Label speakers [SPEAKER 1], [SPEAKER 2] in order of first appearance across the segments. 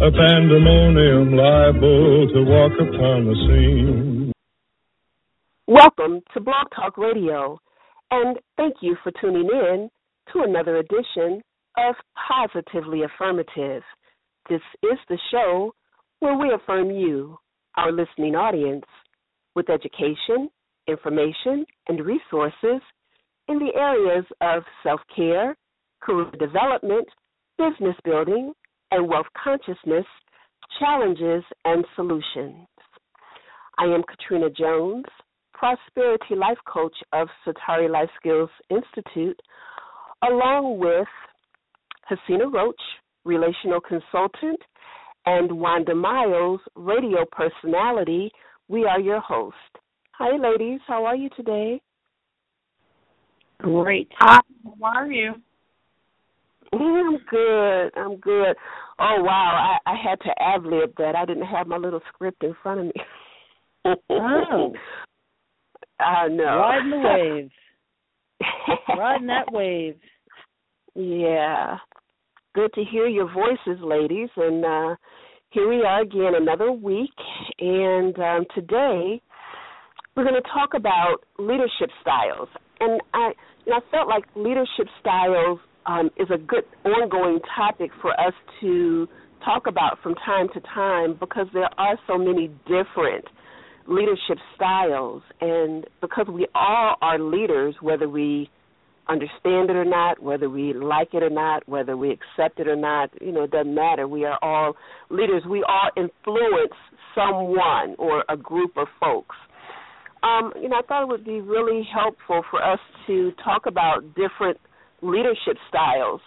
[SPEAKER 1] a pandemonium liable to walk upon the scene.
[SPEAKER 2] Welcome to Blog Talk Radio, and thank you for tuning in to another edition of Positively Affirmative. This is the show where we affirm you, our listening audience, with education, information, and resources in the areas of self care, career development, business building, and wealth consciousness, challenges and solutions. I am Katrina Jones, Prosperity Life Coach of Satari Life Skills Institute, along with Hasina Roach, Relational Consultant, and Wanda Miles, Radio Personality. We are your host. Hi, ladies. How are you today?
[SPEAKER 3] Great.
[SPEAKER 4] Hi. How are you?
[SPEAKER 2] I'm good. I'm good. Oh wow, I, I had to ad lib that. I didn't have my little script in front of me.
[SPEAKER 3] oh.
[SPEAKER 2] I know.
[SPEAKER 3] Riding the wave. Riding that wave.
[SPEAKER 2] Yeah. Good to hear your voices, ladies. And uh here we are again another week and um today we're going to talk about leadership styles. And I know, I felt like leadership styles um, is a good ongoing topic for us to talk about from time to time because there are so many different leadership styles. And because we all are leaders whether we understand it or not whether we like it or not whether we accept it or not you know it doesn't matter. We are all leaders. We all influence someone or a group of folks. Um, you know i thought it would be really helpful for us to talk about different leadership styles.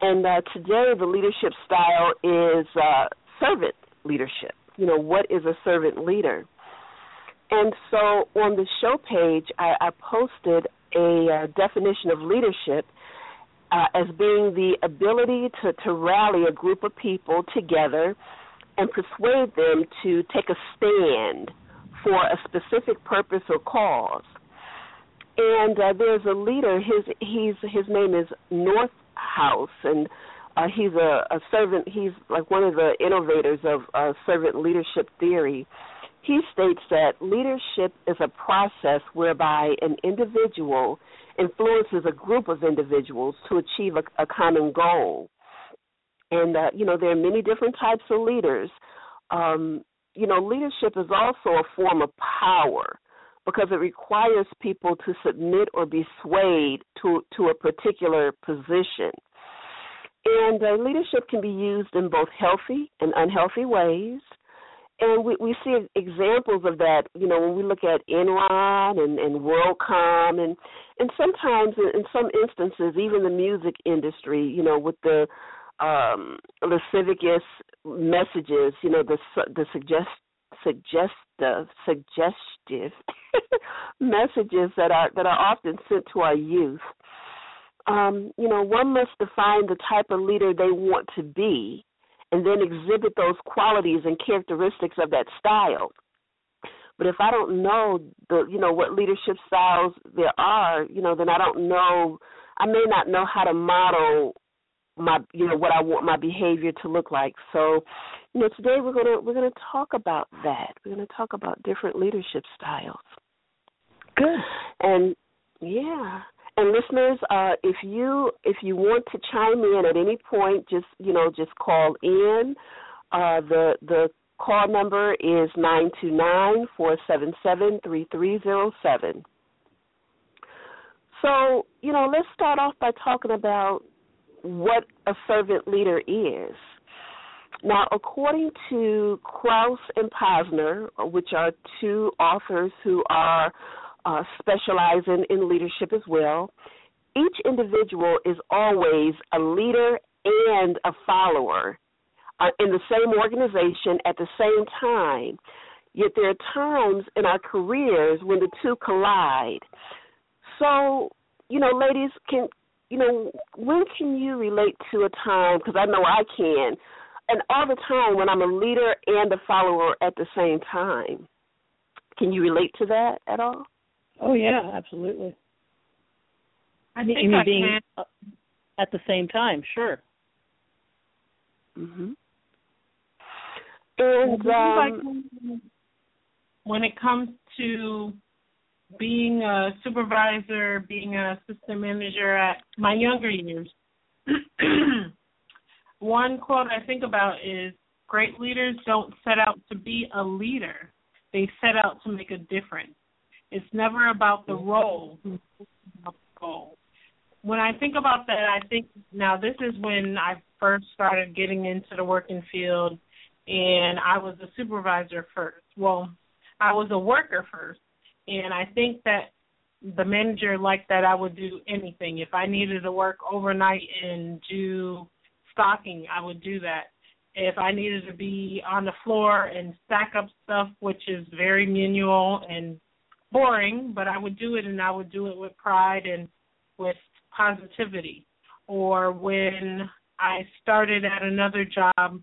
[SPEAKER 2] And uh, today, the leadership style is uh, servant leadership. You know, what is a servant leader? And so on the show page, I, I posted a uh, definition of leadership uh, as being the ability to, to rally a group of people together and persuade them to take a stand for a specific purpose or cause and uh, there's a leader. His he's his name is North House, and uh, he's a, a servant. He's like one of the innovators of uh, servant leadership theory. He states that leadership is a process whereby an individual influences a group of individuals to achieve a, a common goal. And uh, you know there are many different types of leaders. Um, you know, leadership is also a form of power because it requires people to submit or be swayed to to a particular position. And uh, leadership can be used in both healthy and unhealthy ways. And we, we see examples of that, you know, when we look at Enron and, and WorldCom, and and sometimes in, some instances, even the music industry, you know, with the um, lascivious messages, you know, the the suggest suggestive suggestive messages that are that are often sent to our youth. Um, you know, one must define the type of leader they want to be and then exhibit those qualities and characteristics of that style. But if I don't know the you know what leadership styles there are, you know, then I don't know I may not know how to model my you know what I want my behavior to look like. So, you know, today we're gonna we're gonna talk about that. We're gonna talk about different leadership styles.
[SPEAKER 3] Good.
[SPEAKER 2] And yeah. And listeners, uh, if you if you want to chime in at any point, just you know, just call in. Uh, the the call number is nine two nine four seven seven three three zero seven. So, you know, let's start off by talking about what a servant leader is. Now, according to Kouzes and Posner, which are two authors who are uh, specializing in leadership as well, each individual is always a leader and a follower uh, in the same organization at the same time. Yet there are times in our careers when the two collide. So, you know, ladies, can you know when can you relate to a time? Because I know I can, and all the time when I'm a leader and a follower at the same time. Can you relate to that at all?
[SPEAKER 3] Oh yeah, absolutely.
[SPEAKER 4] I think I
[SPEAKER 3] being
[SPEAKER 4] can.
[SPEAKER 3] at the same time, sure.
[SPEAKER 2] Mhm. And um,
[SPEAKER 4] when it comes to being a supervisor, being a assistant manager at my younger years, one quote I think about is great leaders don't set out to be a leader. They set out to make a difference. It's never about the role, the goal. When I think about that, I think now this is when I first started getting into the working field and I was a supervisor first. Well, I was a worker first. And I think that the manager liked that I would do anything. If I needed to work overnight and do stocking, I would do that. If I needed to be on the floor and stack up stuff, which is very manual and boring, but I would do it and I would do it with pride and with positivity. Or when I started at another job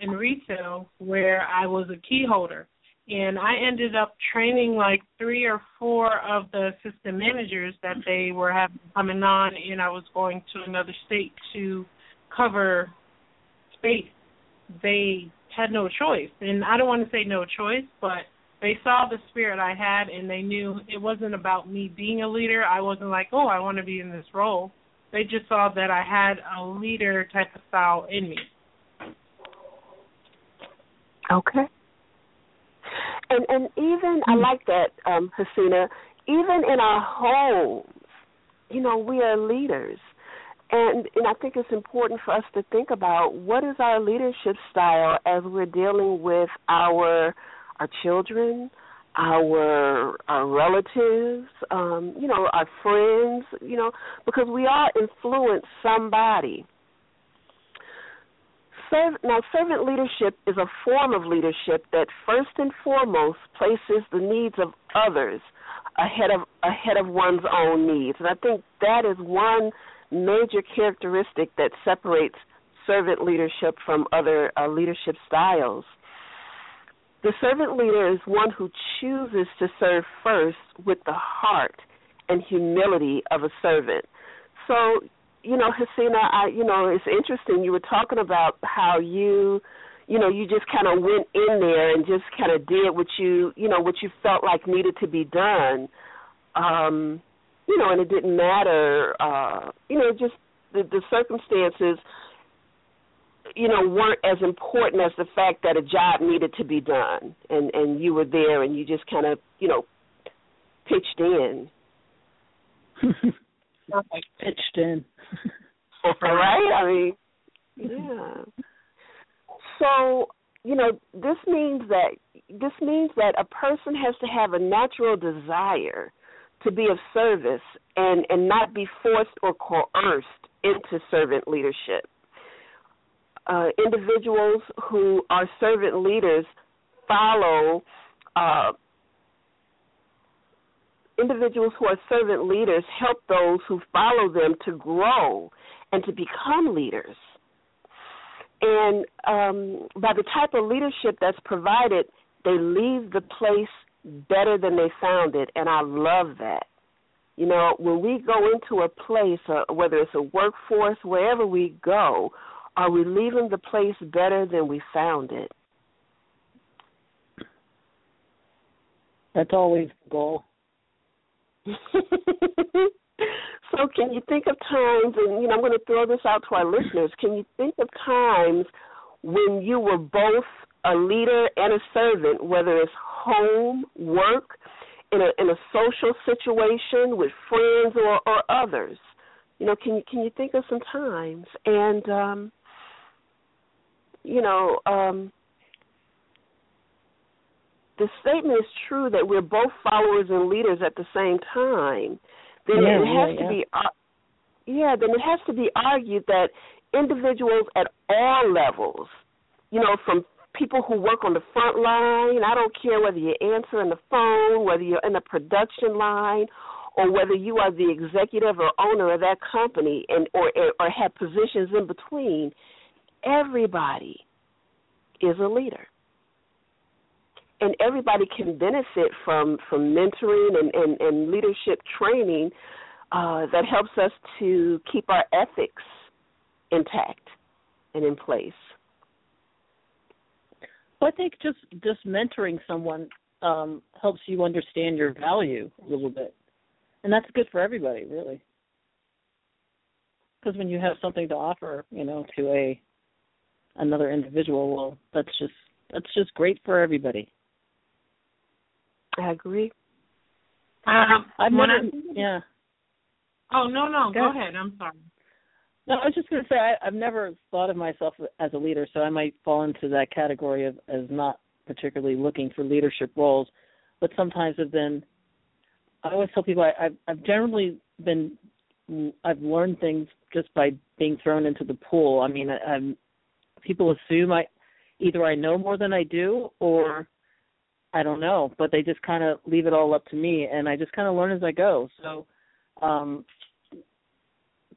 [SPEAKER 4] in retail where I was a key holder and I ended up training like three or four of the assistant managers that they were having coming on, and I was going to another state to cover space. They had no choice, and I don't want to say no choice, but they saw the spirit I had, and they knew it wasn't about me being a leader. I wasn't like, oh, I want to be in this role. They just saw that I had a leader type of style in me.
[SPEAKER 2] Okay. And and even I like that, um, Hasina, even in our homes, you know, we are leaders. And and I think it's important for us to think about what is our leadership style as we're dealing with our our children, our our relatives, um, you know, our friends, you know, because we all influence somebody. Now, servant leadership is a form of leadership that first and foremost places the needs of others ahead of ahead of one's own needs, and I think that is one major characteristic that separates servant leadership from other uh, leadership styles. The servant leader is one who chooses to serve first with the heart and humility of a servant. So you know, Hasina, I you know, it's interesting. You were talking about how you you know, you just kind of went in there and just kind of did what you, you know, what you felt like needed to be done. Um, you know, and it didn't matter, uh, you know, just the, the circumstances, you know, weren't as important as the fact that a job needed to be done, and and you were there, and you just kind of, you know, pitched in.
[SPEAKER 3] Not like pitched in.
[SPEAKER 2] right? I mean, yeah. So, you know, this means that this means that a person has to have a natural desire to be of service and and not be forced or coerced into servant leadership. Uh, individuals who are servant leaders follow uh, individuals who are servant leaders help those who follow them to grow and to become leaders. And um, by the type of leadership that's provided, they leave the place better than they found it, and I love that. You know, when we go into a place, uh, whether it's a workforce, wherever we go, are we leaving the place better than we found it?
[SPEAKER 3] That's always the goal.
[SPEAKER 2] so can you think of times and you know I'm going to throw this out to our listeners can you think of times when you were both a leader and a servant whether it's home work in a in a social situation with friends or or others. You know can you can you think of some times? And um you know um the statement is true that we're both followers and leaders at the same time, then
[SPEAKER 3] yeah,
[SPEAKER 2] it has
[SPEAKER 3] yeah,
[SPEAKER 2] to
[SPEAKER 3] yeah.
[SPEAKER 2] be yeah, then it has to be argued that individuals at all levels you know, from people who work on the front line. I don't care whether you're answering the phone, whether you're in the production line, or whether you are the executive or owner of that company and or or have positions in between. Everybody is a leader. And everybody can benefit from from mentoring and, and, and leadership training uh, that helps us to keep our ethics intact and in place.
[SPEAKER 3] Well, I think just just mentoring someone um, helps you understand your value a little bit, and that's good for everybody, really. Because when you have something to offer, you know, to a another individual, well, that's just that's just great for everybody.
[SPEAKER 2] I agree.
[SPEAKER 4] Um,
[SPEAKER 3] I've never,
[SPEAKER 4] I-
[SPEAKER 3] yeah.
[SPEAKER 4] oh no, no,
[SPEAKER 3] Go
[SPEAKER 4] go
[SPEAKER 3] ahead.
[SPEAKER 4] ahead. I'm sorry.
[SPEAKER 3] No, I was just going to say I, I've never thought of myself as a leader, so I might fall into that category of as not particularly looking for leadership roles, but sometimes have been. I always tell people I, I've, I've generally been. I've learned things just by being thrown into the pool. I mean, I, I'm. People assume I, either I know more than I do, or I don't know, but they just kind of leave it all up to me, and I just kind of learn as I go. So, um,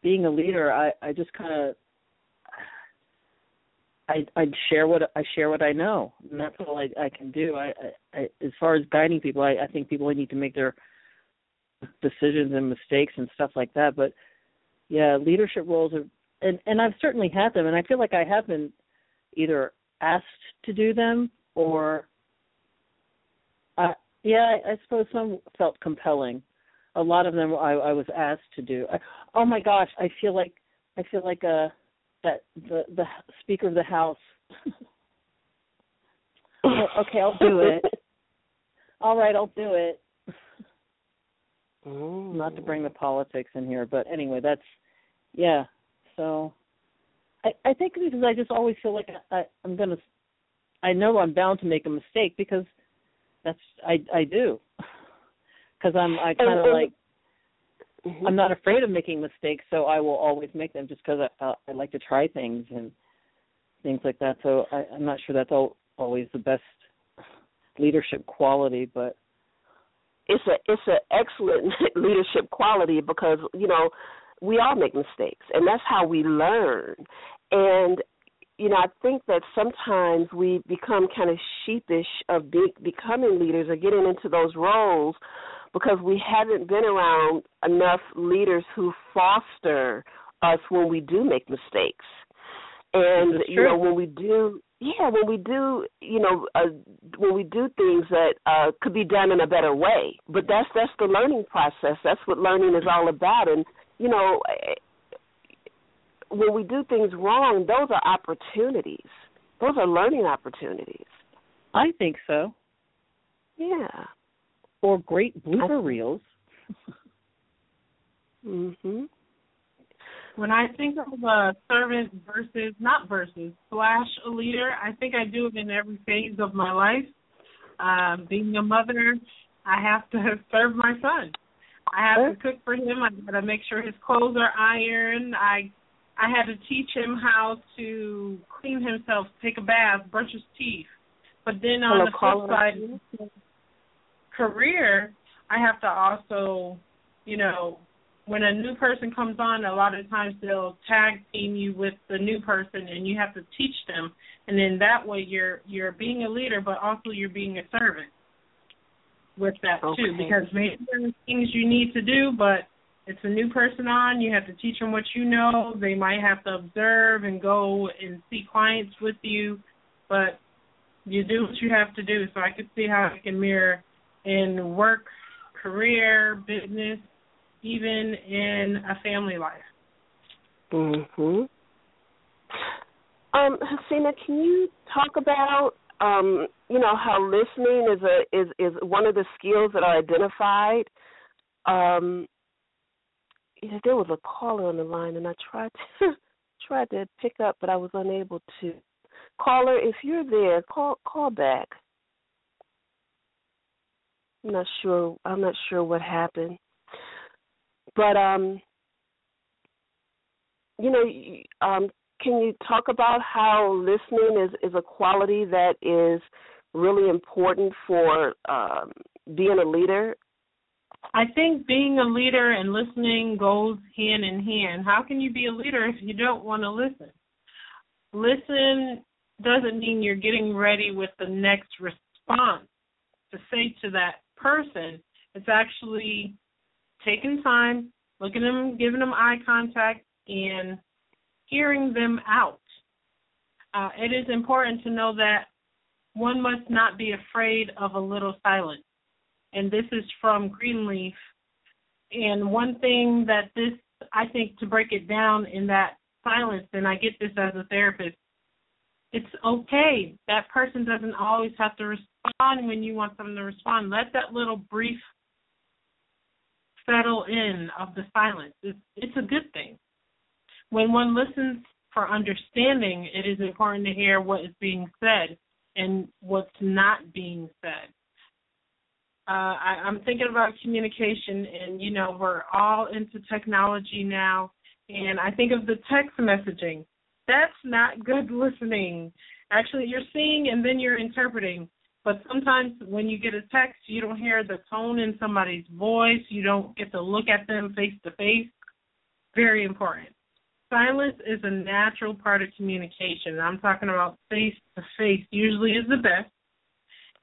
[SPEAKER 3] being a leader, I I just kind of I I share what I share what I know, and that's all I I can do. I, I, I as far as guiding people, I, I think people need to make their decisions and mistakes and stuff like that. But yeah, leadership roles are, and and I've certainly had them, and I feel like I have been either asked to do them or, uh, yeah, I, I suppose some felt compelling. A lot of them I, I was asked to do. I, oh my gosh, I feel like I feel like uh that the the speaker of the house. Okay, I'll do it. All right, I'll do it. Not to bring the politics in here, but anyway, that's yeah. So I I think because I just always feel like I, I I'm gonna I know I'm bound to make a mistake because that's I I do because I'm I kind of like
[SPEAKER 2] Mhm.
[SPEAKER 3] I'm not afraid of making mistakes, so I will always make them just because I, uh, I like to try things and things like that. So I, I'm not sure that's all, always the best leadership quality, but
[SPEAKER 2] it's a it's an excellent leadership quality because you know we all make mistakes and that's how we learn and you know i think that sometimes we become kind of sheepish of be, becoming leaders or getting into those roles because we haven't been around enough leaders who foster us when we do make mistakes. And you know when we do yeah when we do you know uh, when we do things that uh could be done in a better way. But that's that's the learning process. That's what learning is all about. And you know eh, when we do things wrong those are opportunities. Those are learning opportunities.
[SPEAKER 3] I think so.
[SPEAKER 2] yeah
[SPEAKER 3] Or great blooper reels.
[SPEAKER 2] mhm
[SPEAKER 4] When I think of a servant versus not versus slash a leader, I think I do it in every phase of my life. Um, being a mother, I have to serve my son. I have to cook for him. I got to make sure his clothes are ironed. I I had to teach him how to clean himself, take a bath, brush his teeth. But then on
[SPEAKER 2] Hello,
[SPEAKER 4] the flip
[SPEAKER 2] caller.
[SPEAKER 4] side, career, I have to also, you know, when a new person comes on, a lot of times they'll tag team you with the new person, and you have to teach them, and then that way you're you're being a leader, but also you're being a servant with that too, because maybe there's things you need to do, but it's a new person on. You have to teach them what you know. They might have to observe and go and see clients with you, but you do what you have to do. So I could see how it can mirror in work, career, business, even in a family life.
[SPEAKER 2] Mhm. Um, Hasina, can you talk about um, you know, how listening is a is is one of the skills that are identified? Um, yeah, there was a caller on the line, and I tried to tried to pick up, but I was unable to. Caller, if you're there, call call back. I'm not sure. I'm not sure what happened, but um, you know, um, can you talk about how listening is is a quality that is really important for um, being a leader?
[SPEAKER 4] I think being a leader and listening goes hand in hand. How can you be a leader if you don't want to listen? Listen doesn't mean you're getting ready with the next response to say to that person. It's actually taking time, looking at them, giving them eye contact, and hearing them out. Uh, it is important to know that one must not be afraid of a little silence. And this is from Greenleaf. And one thing that this, I think, to break it down in that silence, and I get this as a therapist, it's okay. That person doesn't always have to respond when you want them to respond. Let that little brief settle in of the silence. It's, it's a good thing. When one listens for understanding, it is important to hear what is being said and what's not being said. Uh, I, I'm thinking about communication, and you know, we're all into technology now, and I think of the text messaging. That's not good listening. Actually, you're seeing and then you're interpreting. But sometimes when you get a text, you don't hear the tone in somebody's voice. You don't get to look at them face to face. Very important. Silence is a natural part of communication. I'm talking about face to face, usually is the best.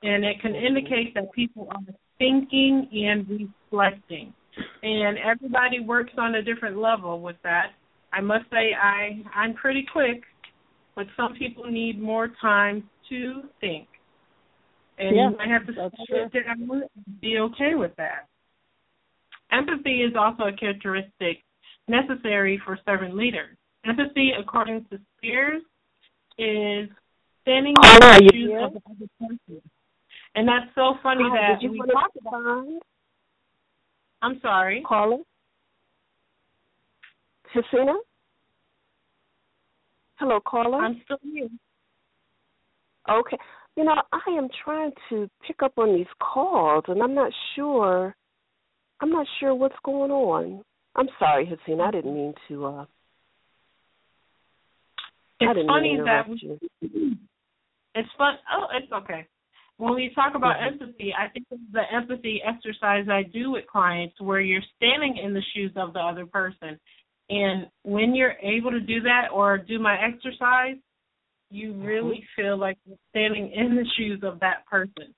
[SPEAKER 4] And it can indicate that people are thinking and reflecting. And everybody works on a different level with that. I must say I I'm pretty quick, but some people need more time to think. And
[SPEAKER 3] yeah,
[SPEAKER 4] you might have to sit down be okay with that. Empathy is also a characteristic necessary for servant leaders. Empathy, according to Spears, is standing in the shoes of the other person. And that's so funny
[SPEAKER 2] oh,
[SPEAKER 4] that
[SPEAKER 2] you
[SPEAKER 4] we
[SPEAKER 2] talk about.
[SPEAKER 4] I'm sorry.
[SPEAKER 2] Caller. Hasina? Hello, caller.
[SPEAKER 4] I'm still here.
[SPEAKER 2] Okay. You know, I am trying to pick up on these calls, and I'm not sure. I'm not sure what's going on. I'm sorry, Hasina. I didn't mean to. uh
[SPEAKER 4] It's funny that
[SPEAKER 2] we,
[SPEAKER 4] it's fun. Oh, it's okay. When we talk about mm-hmm. empathy, I think it's the empathy exercise I do with clients, where you're standing in the shoes of the other person, and when you're able to do that or do my exercise, you mm-hmm. really feel like you're standing in the shoes of that person.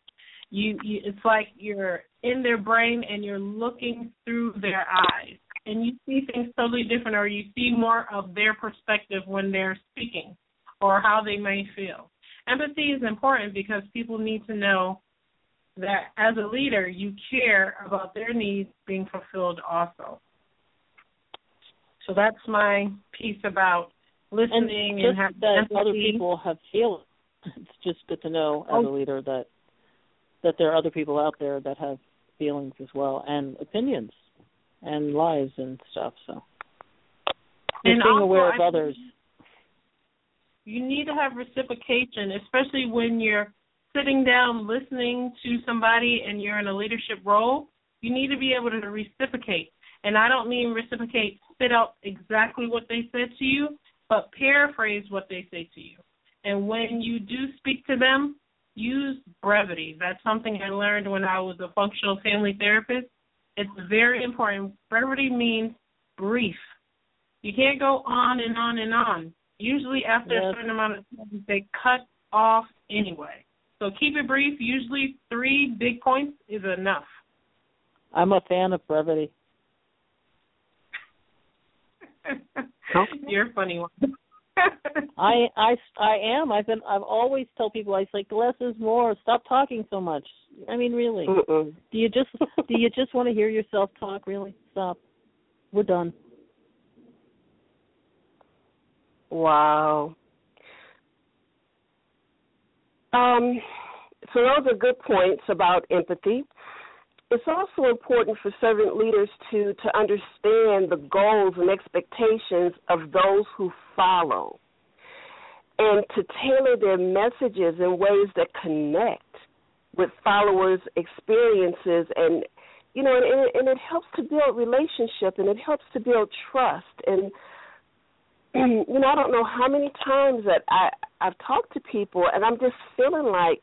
[SPEAKER 4] You, you it's like you're in their brain and you're looking through their eyes and you see things totally different or you see more of their perspective when they're speaking or how they may feel. Empathy is important because people need to know that as a leader you care about their needs being fulfilled also. So that's my piece about listening
[SPEAKER 3] and,
[SPEAKER 4] and have
[SPEAKER 3] that
[SPEAKER 4] empathy.
[SPEAKER 3] other people have feelings. It's just good to know as
[SPEAKER 4] oh.
[SPEAKER 3] a leader that that there are other people out there that have feelings as well and opinions and lives and stuff. So
[SPEAKER 4] and
[SPEAKER 3] being
[SPEAKER 4] also,
[SPEAKER 3] aware of
[SPEAKER 4] I
[SPEAKER 3] others.
[SPEAKER 4] You need to have reciprocation, especially when you're sitting down listening to somebody and you're in a leadership role. You need to be able to reciprocate. And I don't mean reciprocate, spit out exactly what they said to you, but paraphrase what they say to you. And when you do speak to them, use brevity. That's something I learned when I was a functional family therapist. It's very important. Brevity means brief. You can't go on and on and on. Usually, after yes. a certain amount of time, they cut off anyway. So keep it brief. Usually, three big points is enough.
[SPEAKER 3] I'm a fan of brevity.
[SPEAKER 4] You're a funny one.
[SPEAKER 3] I I I am. I've been. I've always tell people. I say less is more. Stop talking so much. I mean, really.
[SPEAKER 2] Mm-mm.
[SPEAKER 3] Do you just do you just want to hear yourself talk? Really? Stop. We're done.
[SPEAKER 2] Wow. Um. So those are good points about empathy it's also important for servant leaders to to understand the goals and expectations of those who follow and to tailor their messages in ways that connect with followers experiences and you know and, and it helps to build relationship and it helps to build trust. And you know, I don't know how many times that I I've talked to people and I'm just feeling like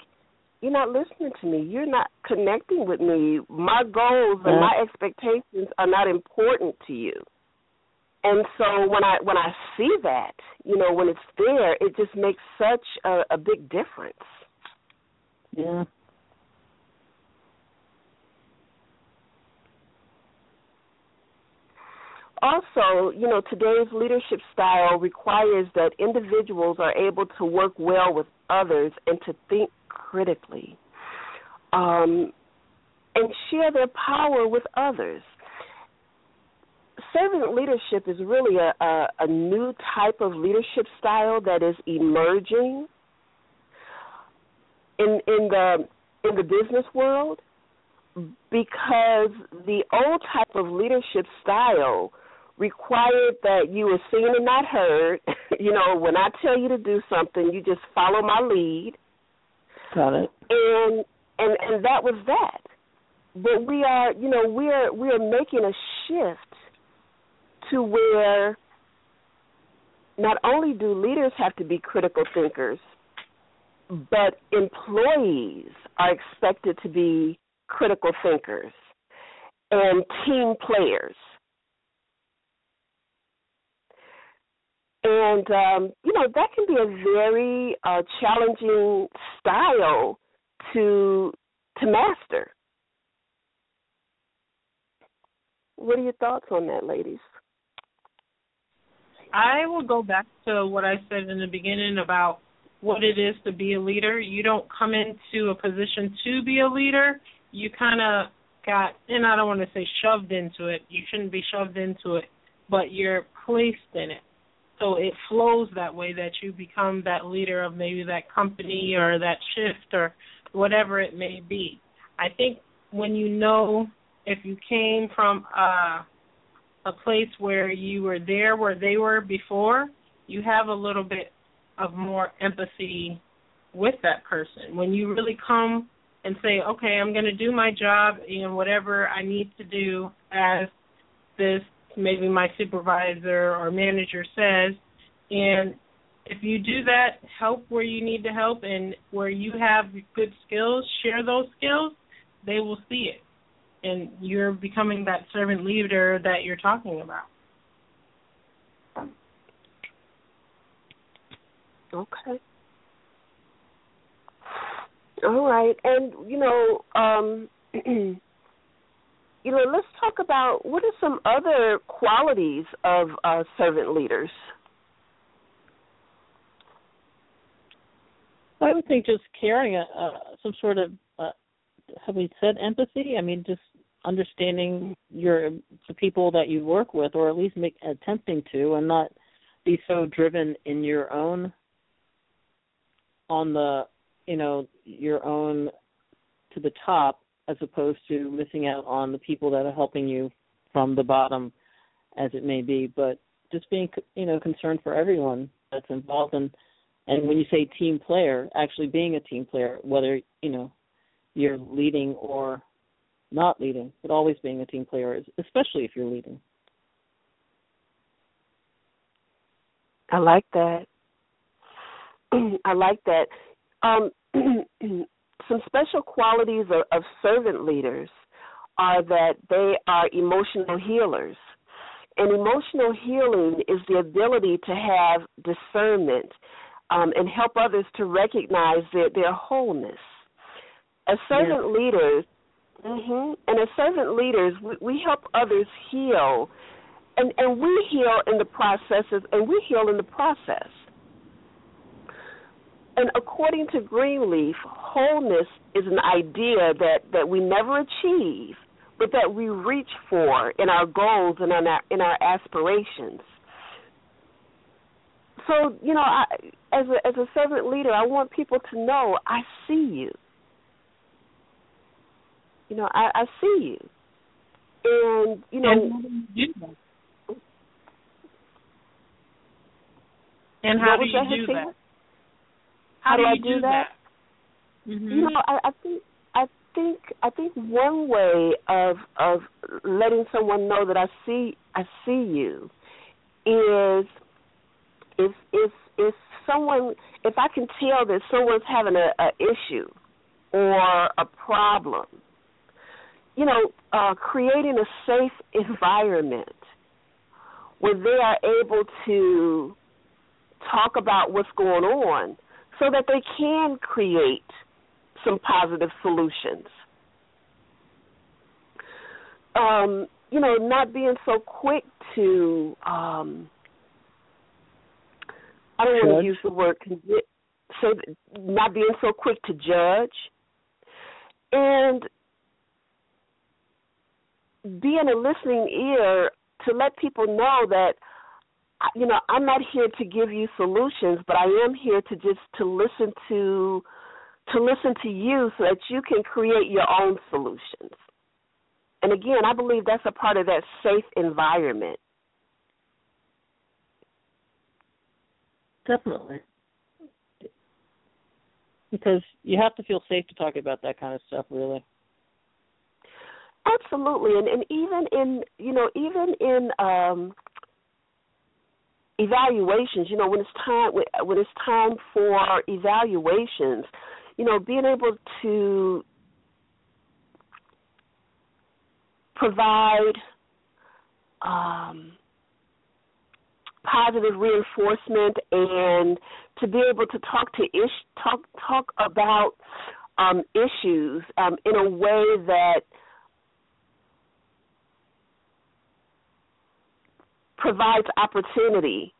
[SPEAKER 2] you're not listening to me. You're not connecting with me. My goals and my expectations are not important to you. And so when I when I see that, you know, when it's there, it just makes such a, a big difference.
[SPEAKER 3] Yeah.
[SPEAKER 2] Also, you know, today's leadership style requires that individuals are able to work well with others and to think critically um, and share their power with others. Servant leadership is really a, a, a new type of leadership style that is emerging in in the in the business world because the old type of leadership style required that you were seen and not heard. you know, when I tell you to do something, you just follow my lead.
[SPEAKER 3] Got it.
[SPEAKER 2] And and and that was that. But we are, you know, we are we are making a shift to where not only do leaders have to be critical thinkers, but employees are expected to be critical thinkers and team players. And um, you know that can be a very uh, challenging style to to master. What are your thoughts on that, ladies?
[SPEAKER 4] I will go back to what I said in the beginning about what it is to be a leader. You don't come into a position to be a leader. You kind of got, and I don't want to say shoved into it. You shouldn't be shoved into it, but you're placed in it so it flows that way that you become that leader of maybe that company or that shift or whatever it may be. I think when you know if you came from a a place where you were there where they were before, you have a little bit of more empathy with that person. When you really come and say, "Okay, I'm going to do my job and whatever I need to do as this maybe my supervisor or manager says. And if you do that help where you need to help and where you have good skills share those skills they will see it. And you're becoming that servant leader that you're talking about.
[SPEAKER 2] Okay. All right. And you know um you know, let's talk about what are some other qualities of uh, servant leaders.
[SPEAKER 3] I would think just carrying a, some sort of, uh, have we said empathy? I mean, just understanding your the people that you work with, or at least make attempting to, and not be so driven in your own on the you know your own to the top as opposed to missing out on the people that are helping you from the bottom as it may be. But just being you know concerned for everyone that's involved. And and when you say team player actually being a team player whether you know you're leading or not leading but always being a team player especially if you're leading.
[SPEAKER 2] I like that. I like that. Um some special qualities of, of servant leaders are that they are emotional healers. And emotional healing is the ability to have discernment um, and help others to recognize their, their wholeness. As servant yes. leaders, mm-hmm, and as servant leaders, we, we help others heal, and and we heal in the processes, and we heal in the process. And according to Greenleaf, wholeness is an idea that, that we never achieve, but that we reach for in our goals and in our, in our aspirations. So, you know, I, as a as a servant leader, I want people to know I see you. You know, I, I see you, and you know.
[SPEAKER 4] And how do you do that? How, do,
[SPEAKER 2] I
[SPEAKER 4] do,
[SPEAKER 2] do that?
[SPEAKER 4] that? Mm-hmm.
[SPEAKER 2] You know, I, I think I think I think one way of of letting someone know that I see I see you is if if if someone if I can tell that someone's having a, a issue or a problem, you know, uh, creating a safe environment where they are able to talk about what's going on so that they can create some positive solutions. Um, you know, not being so quick to um I don't want to use the word—so not being so quick to judge and being a listening ear to let people know that you know I'm not here to give you solutions, but I am here to just to listen to to listen to you so that you can create your own solutions. And again, I believe that's a part of that safe environment.
[SPEAKER 3] Definitely. Because you have to feel safe to talk about that kind of stuff, really.
[SPEAKER 2] Absolutely, and and even in you know even in um evaluations, you know when it's time when it's time for evaluations, you know being able to provide um positive reinforcement and to be able to talk to ish talk talk about um, issues um, in a way that provides opportunity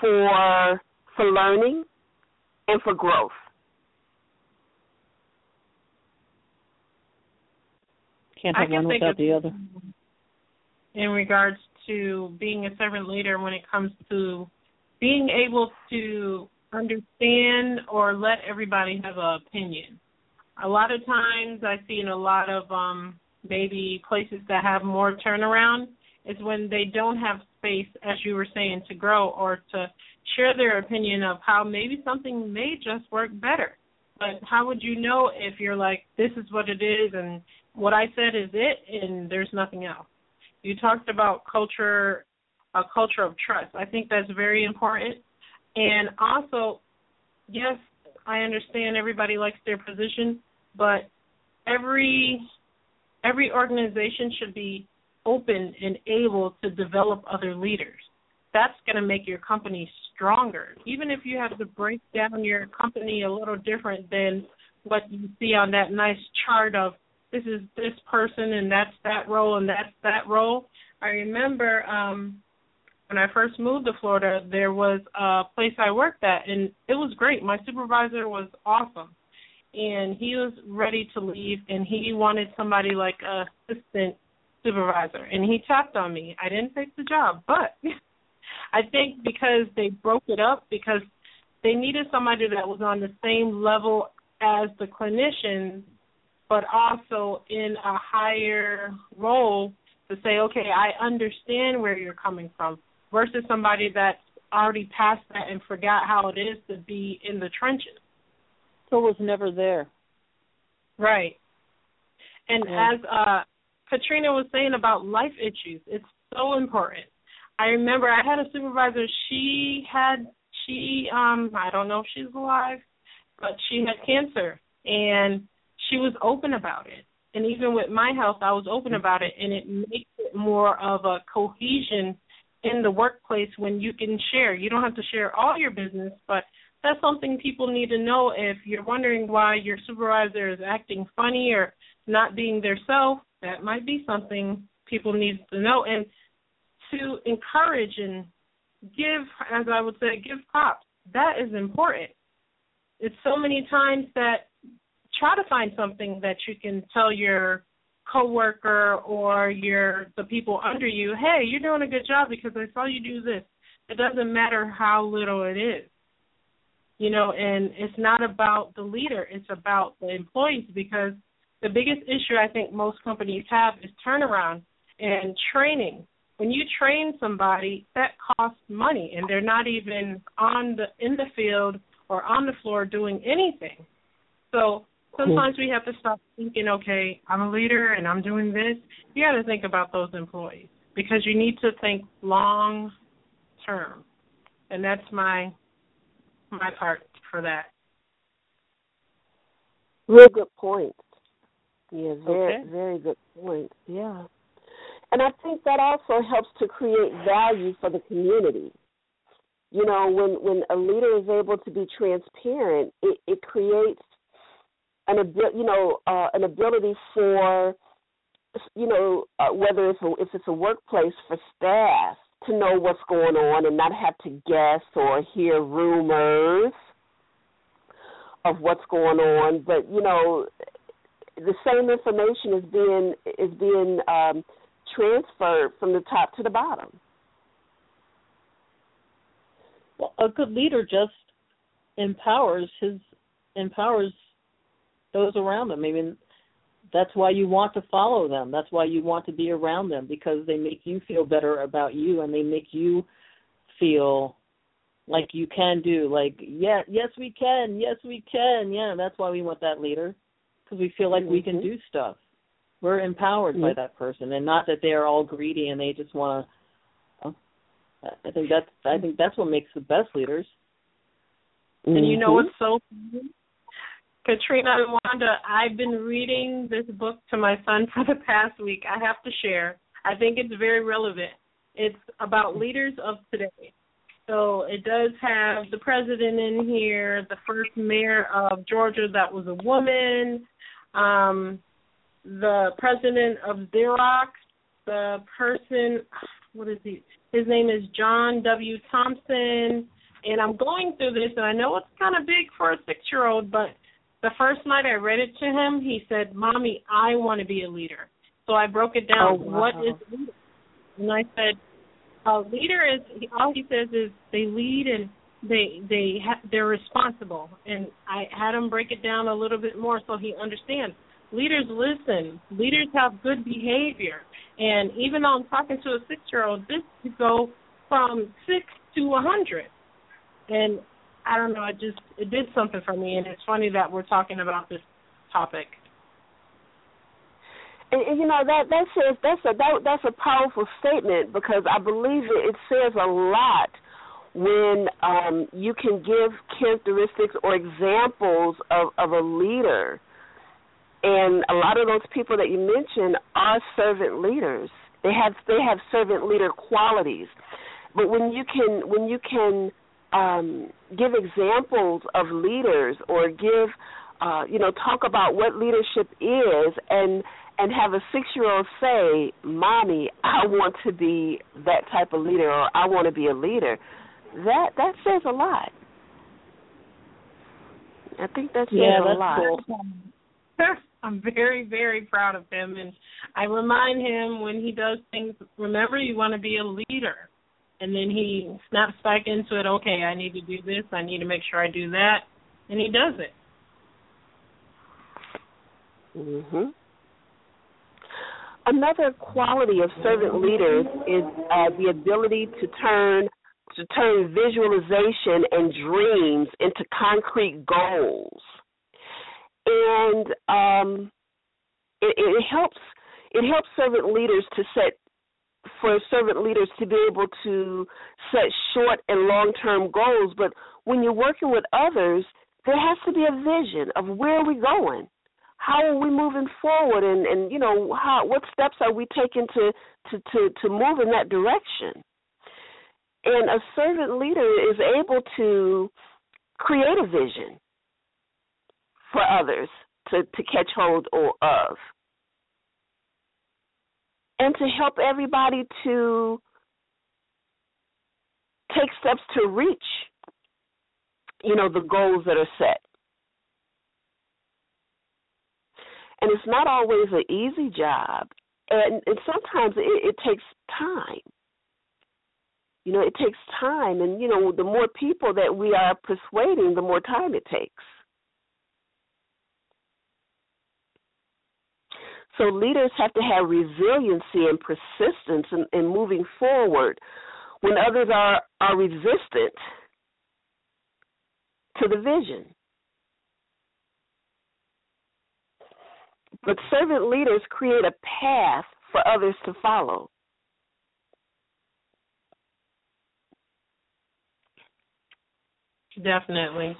[SPEAKER 2] for for learning and for growth.
[SPEAKER 3] Can't have one without the other.
[SPEAKER 4] In regards to being a servant leader, when it comes to being able to understand or let everybody have an opinion. A lot of times I see in a lot of um maybe places that have more turnaround is when they don't have space, as you were saying, to grow or to share their opinion of how maybe something may just work better. But how would you know if you're like, this is what it is and what I said is it and there's nothing else? You talked about culture, a culture of trust. I think that's very important. And also, yes, I understand everybody likes their position, but every every organization should be open and able to develop other leaders. That's going to make your company stronger. Even if you have to break down your company a little different than what you see on that nice chart of this is this person and that's that role and that's that role. I remember um when I first moved to Florida, there was a place I worked at and it was great. My supervisor was awesome. And he was ready to leave and he wanted somebody like a assistant supervisor and he tapped on me. I didn't take the job, but I think because they broke it up because they needed somebody that was on the same level as the clinicians but also in a higher role to say, okay, I understand where you're coming from versus somebody that's already past that and forgot how it is to be in the trenches.
[SPEAKER 3] So it was never there.
[SPEAKER 4] Right. And yeah. as uh Katrina was saying about life issues. It's so important. I remember I had a supervisor. She had she um I don't know if she's alive, but she had cancer and she was open about it. And even with my health, I was open about it, and it makes it more of a cohesion in the workplace when you can share. You don't have to share all your business, but that's something people need to know. If you're wondering why your supervisor is acting funny or not being their self, that might be something people need to know and to encourage and give as I would say give props. That is important. It's so many times that try to find something that you can tell your coworker or your the people under you, "Hey, you're doing a good job because I saw you do this." It doesn't matter how little it is. You know, and it's not about the leader, it's about the employees because the biggest issue I think most companies have is turnaround and training. When you train somebody, that costs money, and they're not even on the in the field or on the floor doing anything. So sometimes we have to stop thinking, okay, I'm a leader and I'm doing this. You got to think about those employees because you need to think long term. And that's my my part for that.
[SPEAKER 2] Real good point. Yeah, very
[SPEAKER 3] Okay.
[SPEAKER 2] very good point. Yeah. And I think that also helps to create value for the community. You know, when when a leader is able to be transparent, it, it creates an abil- you know uh, an ability for you know uh, whether it's a, if it's a workplace for staff to know what's going on and not have to guess or hear rumors of what's going on. But you know, the same information is being is being um, transferred from the top to the bottom.
[SPEAKER 3] Well, a good leader just empowers his empowers those around him. I mean, that's why you want to follow them. That's why you want to be around them because they make you feel better about you and they make you feel like you can do like yeah yes we can yes we can yeah that's why we want that leader because we feel like we can
[SPEAKER 2] Mhm.
[SPEAKER 3] do stuff we're empowered by
[SPEAKER 2] Mhm.
[SPEAKER 3] that person and not that they're all greedy and they just want to i think that's i think that's what makes the best leaders
[SPEAKER 4] And you know what's so funny? Katrina and Wanda, I've been reading this book to my son for the past week. I have to share. I think it's very relevant. It's about leaders of today. So it does have the president in here, the first mayor of Georgia that was a woman, um, the president of Xerox, the person, what is he? His name is John W. Thompson. And I'm going through this, and I know it's kind of big for a six year old, but the first night I read it to him, he said, Mommy, I want to be a leader. So I broke it down.
[SPEAKER 2] Oh, wow.
[SPEAKER 4] What is leader? And I said, a leader is all he says is they lead and they they ha- they're responsible. And I had him break it down a little bit more so he understands. Leaders listen. Leaders have good behavior. And even though I'm talking to a six year old, this could go from six to a hundred. And I don't know, it just it did something for me and it's funny that we're talking about this topic.
[SPEAKER 2] And, you know that that says that's a that, that's a powerful statement because I believe it, it says a lot when um, you can give characteristics or examples of, of a leader. And a lot of those people that you mentioned are servant leaders. They have they have servant leader qualities. But when you can when you can um, give examples of leaders or give uh, you know talk about what leadership is and and have a six year old say, Mommy, I want to be that type of leader or I want to be a leader, that that says a lot. I think that says
[SPEAKER 3] yeah
[SPEAKER 2] a lot.
[SPEAKER 3] cool
[SPEAKER 4] I'm very, very proud of him and I remind him when he does things, remember you want to be a leader. And then he snaps back into it, okay, I need to do this, I need to make sure I do that and he does it.
[SPEAKER 2] Mhm. Another quality of servant leaders is uh, the ability to turn to turn visualization and dreams into concrete goals, and um, it, it helps it helps servant leaders to set for servant leaders to be able to set short and long term goals. But when you're working with others, there has to be a vision of where are we going. How are we moving forward? And and you know how what steps are we taking to to to to move in that direction and a servant leader is able to create a vision for others to to catch hold of. And to help everybody to take steps to reach you know the goals that are set. And it's not always an easy job. And, and sometimes it, it takes time you know it takes time. And you know the more people that we are persuading the more time it takes. So leaders have to have resiliency and persistence in, in moving forward when others are are resistant to the vision. But servant leaders create a path for others to follow.
[SPEAKER 4] Definitely.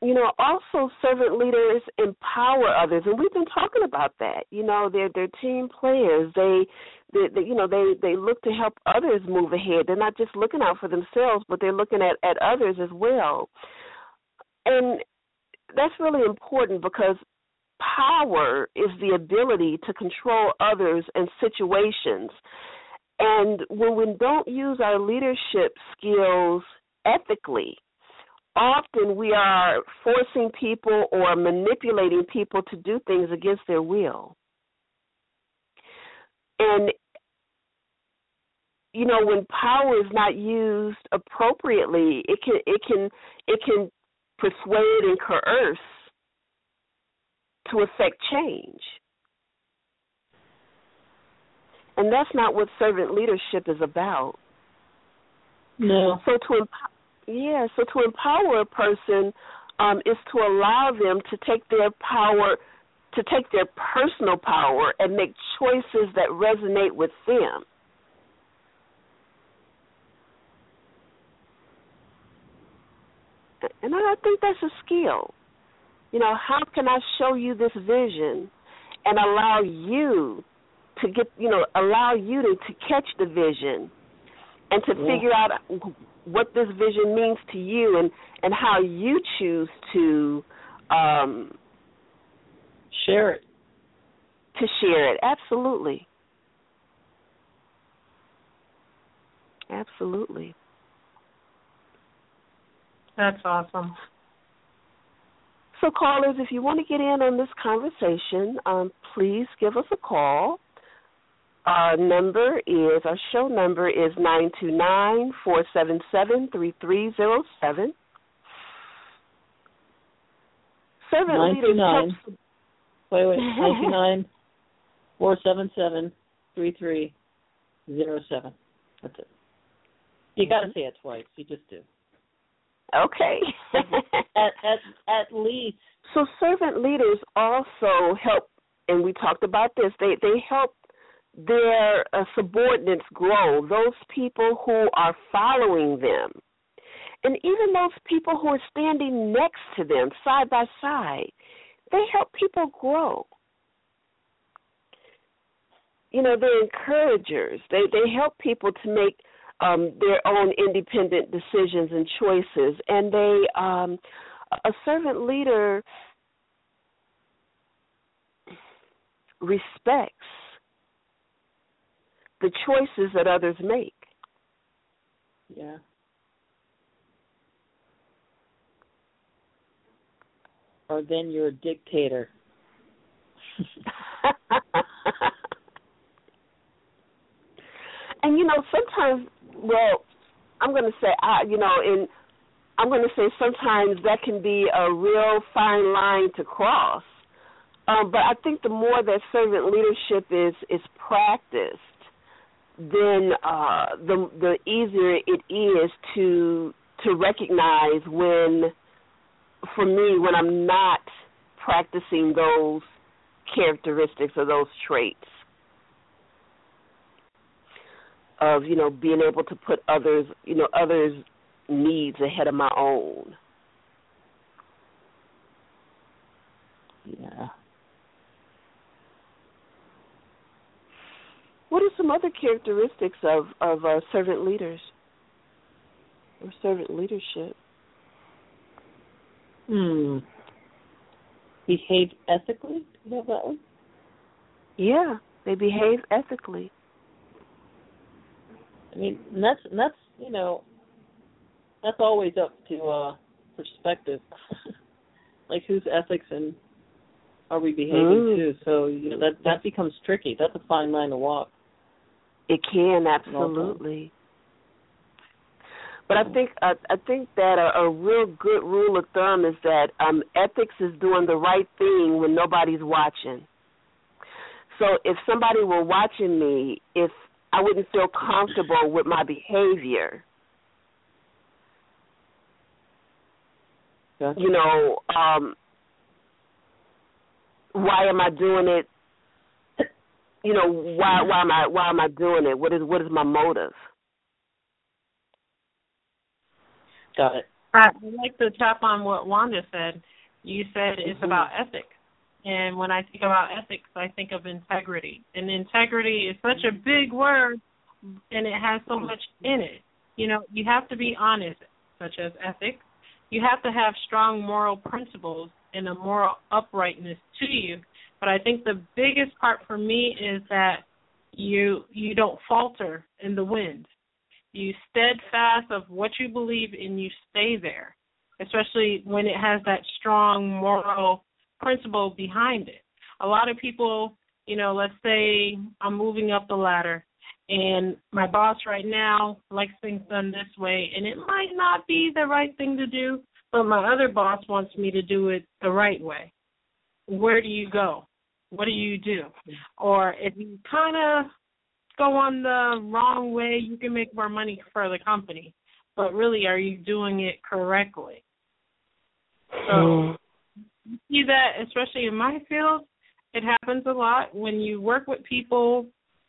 [SPEAKER 2] You know, also servant leaders empower others, and we've been talking about that. You know, they're they're team players. They, they, they you know, they they look to help others move ahead. They're not just looking out for themselves, but they're looking at at others as well. And that's really important because power is the ability to control others and situations. And when we don't use our leadership skills ethically, often we are forcing people or manipulating people to do things against their will. And you know, when power is not used appropriately, it can it can it can persuade and coerce to affect change. And that's not what servant leadership is about.
[SPEAKER 3] No.
[SPEAKER 2] So to yeah, so to empower a person um, is to allow them to take their power, to take their personal power and make choices that resonate with them. And I think that's a skill. You know, how can I show you this vision and allow you to get, you know, allow you to, to catch the vision and to yeah. figure out what this vision means to you and and how you choose to um
[SPEAKER 3] share it.
[SPEAKER 2] to share it. Absolutely. Absolutely.
[SPEAKER 4] That's awesome.
[SPEAKER 2] So, callers, if you want to get in on this conversation, um, please give us a call. Our number is, our show number is nine two nine four seven seven three three zero seven. Servant leaders.
[SPEAKER 3] Wait, wait. Nine two nine four seven seven three three zero seven. That's it. You got to mm-hmm. say it twice. You just do.
[SPEAKER 2] Okay.
[SPEAKER 3] at at at least.
[SPEAKER 2] So servant leaders also help, and we talked about this. They they help their uh, subordinates grow. Those people who are following them, and even those people who are standing next to them, side by side, they help people grow. You know, they're encouragers. They they help people to make um, their own independent decisions and choices, and they um, a servant leader respects the choices that others make.
[SPEAKER 3] Yeah. Or then you're a dictator.
[SPEAKER 2] and you know, sometimes well, I'm going to say, I, you know, in I'm going to say sometimes that can be a real fine line to cross. Um, but I think the more that servant leadership is is practiced, then uh, the the easier it is to to recognize when, for me, when I'm not practicing those characteristics or those traits of you know being able to put others you know others needs ahead of my own.
[SPEAKER 3] Yeah
[SPEAKER 2] what are some other characteristics of of uh, servant leaders or servant leadership
[SPEAKER 3] hmm behave ethically is that that one
[SPEAKER 2] yeah they behave ethically
[SPEAKER 3] I mean, and that's and that's you know, that's always up to uh perspective. like whose ethics and are we behaving
[SPEAKER 2] mm.
[SPEAKER 3] to? So you know that that becomes tricky. That's a fine line to walk.
[SPEAKER 2] It can absolutely. But I think I, I think that a, a real good rule of thumb is that um, ethics is doing the right thing when nobody's watching. So if somebody were watching me, if I wouldn't feel comfortable with my behavior.
[SPEAKER 3] Gotcha.
[SPEAKER 2] You know, um, why am I doing it? You know, why why am I why am I doing it? What is what is my motive?
[SPEAKER 3] Got it.
[SPEAKER 4] I like to tap on what Wanda said. You said it's mm-hmm. about ethics. And when I think about ethics, I think of integrity. And integrity is such a big word, and it has so much in it. You know, you have to be honest, such as ethics. You have to have strong moral principles and a moral uprightness to you. But I think the biggest part for me is that you you don't falter in the wind. You steadfast of what you believe and you stay there, especially when it has that strong moral principle behind it. A lot of people, you know, let's say I'm moving up the ladder and my boss right now likes things done this way and it might not be the right thing to do, but my other boss wants me to do it the right way. Where do you go? What do you do? Mm-hmm. Or if you kind of go on the wrong way, you can make more money for the company. But really, are you doing it correctly? So mm. you see that, especially in my field, it happens a lot when you work with people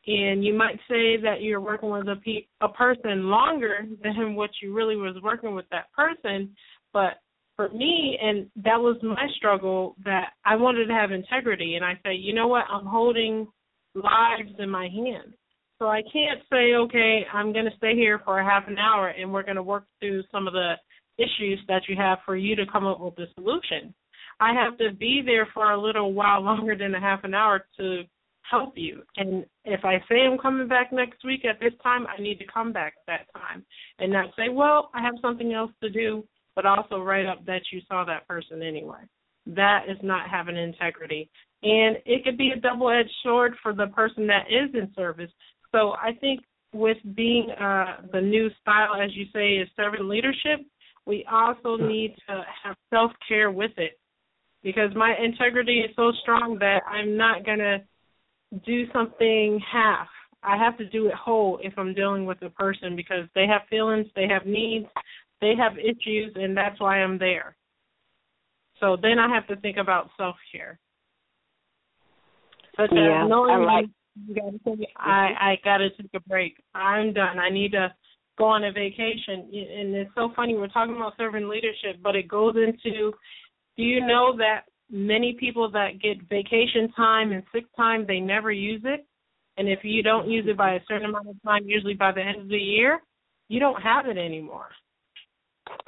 [SPEAKER 4] and you might say that you're working with a pe- a person longer than what you really was working with that person, but for me and that was my struggle that I wanted to have integrity and I say, you know what, I'm holding lives in my hands. So I can't say, okay, I'm to stay here for a half an hour and we're to work through some of the issues that you have for you to come up with a solution. I have to be there for a little while longer than a half an hour to help you. And if I say I'm coming back next week at this time, I need to come back that time and not say, well, I have something else to do, but also write up that you saw that person anyway. That is not having integrity. And it could be a double edged sword for the person that is in service. So I think with being uh, the new style, as you say, is servant leadership, we also need to have self care with it because my integrity is so strong that I'm not going to do something half. I have to do it whole if I'm dealing with a person because they have feelings, they have needs, they have issues, and that's why I'm there. So then I have to think about self care. Such
[SPEAKER 2] yeah,
[SPEAKER 4] as knowing
[SPEAKER 2] I like.
[SPEAKER 4] You gotta take, I I gotta take a break. I'm done. I need to go on a vacation. And it's so funny we're talking about servant leadership, but it goes into do you know that many people that get vacation time and sick time, they never use it? And if you don't use it by a certain amount of time, usually by the end of the year, you don't have it anymore.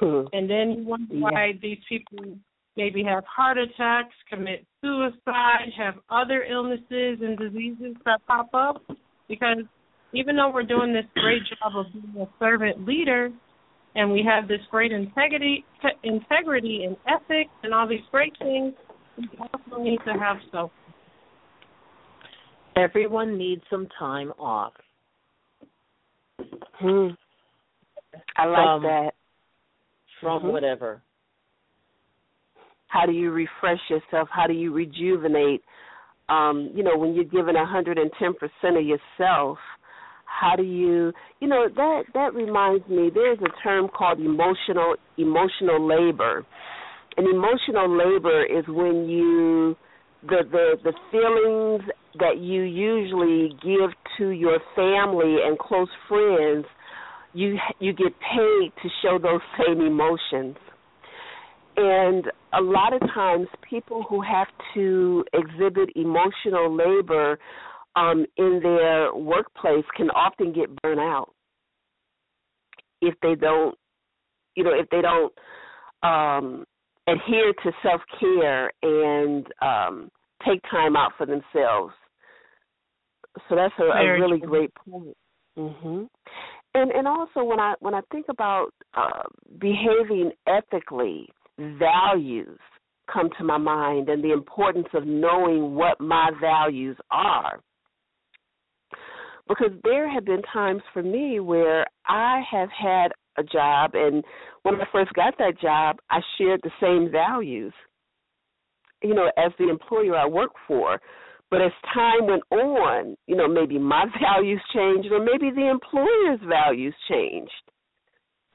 [SPEAKER 4] And then you wonder why yeah. these people maybe have heart attacks, commit suicide, have other illnesses and diseases that pop up. Because even though we're doing this great job of being a servant leader, and we have this great integrity, integrity and ethics, and all these great things. We also need to have self.
[SPEAKER 3] Everyone needs some time off.
[SPEAKER 2] Hmm. I like
[SPEAKER 3] from,
[SPEAKER 2] that.
[SPEAKER 3] From mm-hmm. whatever.
[SPEAKER 2] How do you refresh yourself? How do you rejuvenate? Um, you know, when you're giving 110% of yourself, how do you you know that that reminds me there's a term called emotional emotional labor and emotional labor is when you the the the feelings that you usually give to your family and close friends you you get paid to show those same emotions and a lot of times people who have to exhibit emotional labor um, in their workplace can often get burnt out if they don't, you know, if they don't um, adhere to self care and um, take time out for themselves. So that's a, a really great point. Mhm. And and also when I when I think about uh, behaving ethically, values come to my mind and the importance of knowing what my values are. Because there have been times for me where I have had a job and when I first got that job I shared the same values you know as the employer I work for but as time went on you know maybe my values changed or maybe the employer's values changed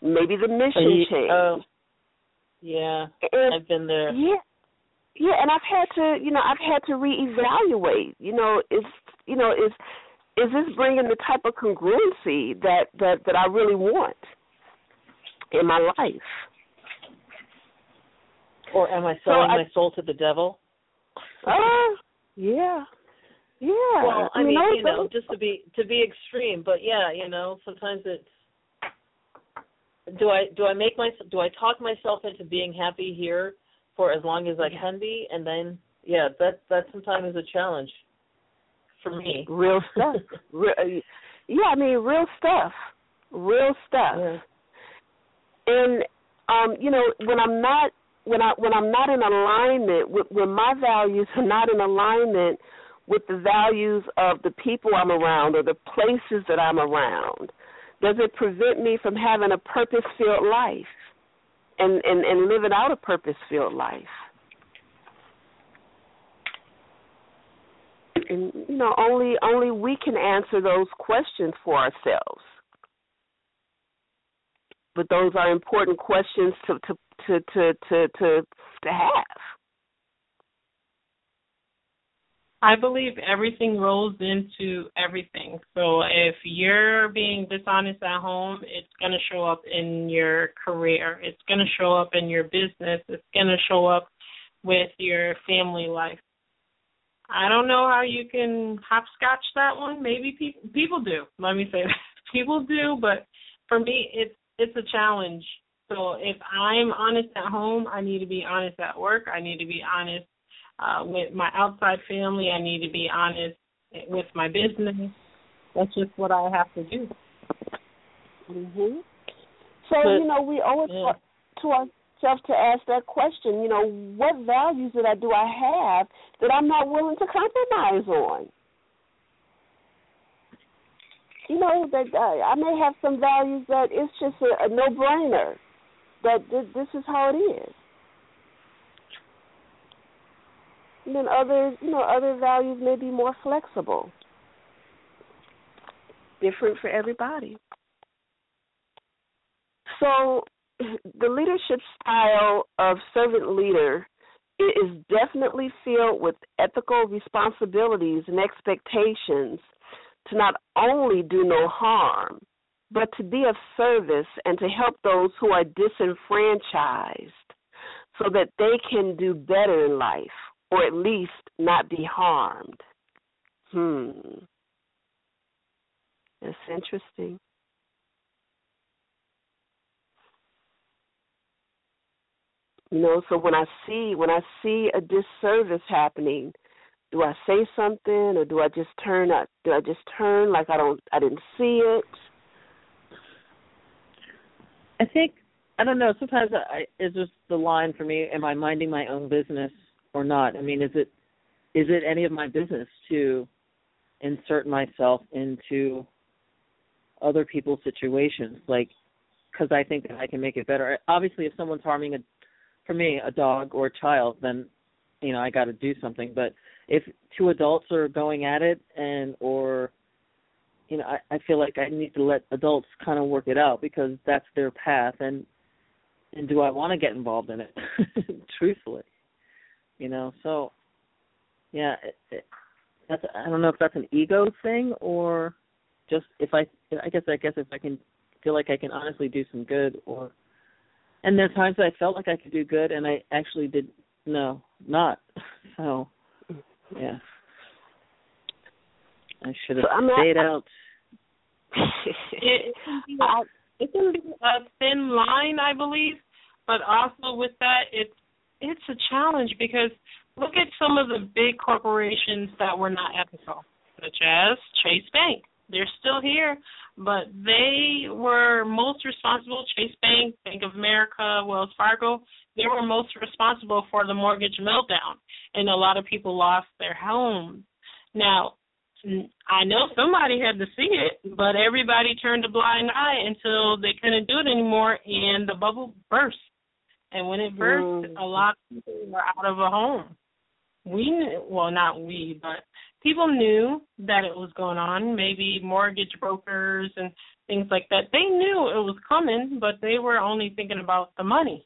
[SPEAKER 2] maybe the mission changed
[SPEAKER 3] uh, yeah
[SPEAKER 2] and,
[SPEAKER 3] I've been there
[SPEAKER 2] yeah yeah and I've had to you know I've had to reevaluate you know is you know is is this bringing the type of congruency that that that I really want? in my life.
[SPEAKER 3] Or am I selling so I, my soul to the devil?
[SPEAKER 2] Uh, yeah. Yeah.
[SPEAKER 3] Well, I, I mean, mean you know, just to be to be extreme, but yeah, you know, sometimes it's do I do I make my do I talk myself into being happy here for as long as I can be, and then yeah, that that sometimes is a challenge for me.
[SPEAKER 2] Real stuff. real, yeah, I mean real stuff. Real stuff.
[SPEAKER 3] Yeah.
[SPEAKER 2] And um, you know, when I'm not when I when I'm not in alignment with when my values are not in alignment with the values of the people I'm around or the places that I'm around, does it prevent me from having a purpose filled life and, and, and living out a purpose filled life? And you know, only only we can answer those questions for ourselves. But those are important questions to to to to to to, to have.
[SPEAKER 4] I believe everything rolls into everything. So if you're being dishonest at home, it's going to show up in your career. It's going to show up in your business. It's going to show up with your family life. I don't know how you can hopscotch that one. Maybe people people do. Let me say that. People do, but for me it's it's a challenge. So if I'm honest at home, I need to be honest at work. I need to be honest uh, with my outside family. I need to be honest with my business. That's just what I have to do.
[SPEAKER 2] Mhm. So but, you know, we owe it yeah. to ourselves to ask that question. You know, what values that I do I have that I'm not willing to compromise on? You know that uh, I may have some values that it's just a, a no-brainer. That th- this is how it is. And then others, you know, other values may be more flexible. Different for everybody. So the leadership style of servant leader is definitely filled with ethical responsibilities and expectations to not only do no harm, but to be of service and to help those who are disenfranchised so that they can do better in life or at least not be harmed. Hmm. That's interesting. You know, so when I see when I see a disservice happening, do I say something or do I just turn up do I just turn like I don't I didn't see it?
[SPEAKER 3] I think I don't know, sometimes I it's just the line for me, am I minding my own business or not? I mean, is it is it any of my business to insert myself into other people's situations like because I think that I can make it better. Obviously, if someone's harming a for me a dog or a child, then you know I got to do something. But if two adults are going at it and or you know I, I feel like I need to let adults kind of work it out because that's their path and and do I want to get involved in it? Truthfully you know so yeah it, it, that's i don't know if that's an ego thing or just if i i guess i guess if i can feel like i can honestly do some good or and there are times that i felt like i could do good and i actually did no not so yeah i should have so stayed out
[SPEAKER 4] it, it can be a thin line i believe but also with that it's it's a challenge because look at some of the big corporations that were not ethical, such as Chase Bank. They're still here, but they were most responsible. Chase Bank, Bank of America, Wells Fargo, they were most responsible for the mortgage meltdown, and a lot of people lost their homes. Now, I know somebody had to see it, but everybody turned a blind eye until they couldn't do it anymore, and the bubble burst. And when it burst, mm. a lot of people were out of a home. We knew, well, not we, but people knew that it was going on. Maybe mortgage brokers and things like that. They knew it was coming, but they were only thinking about the money,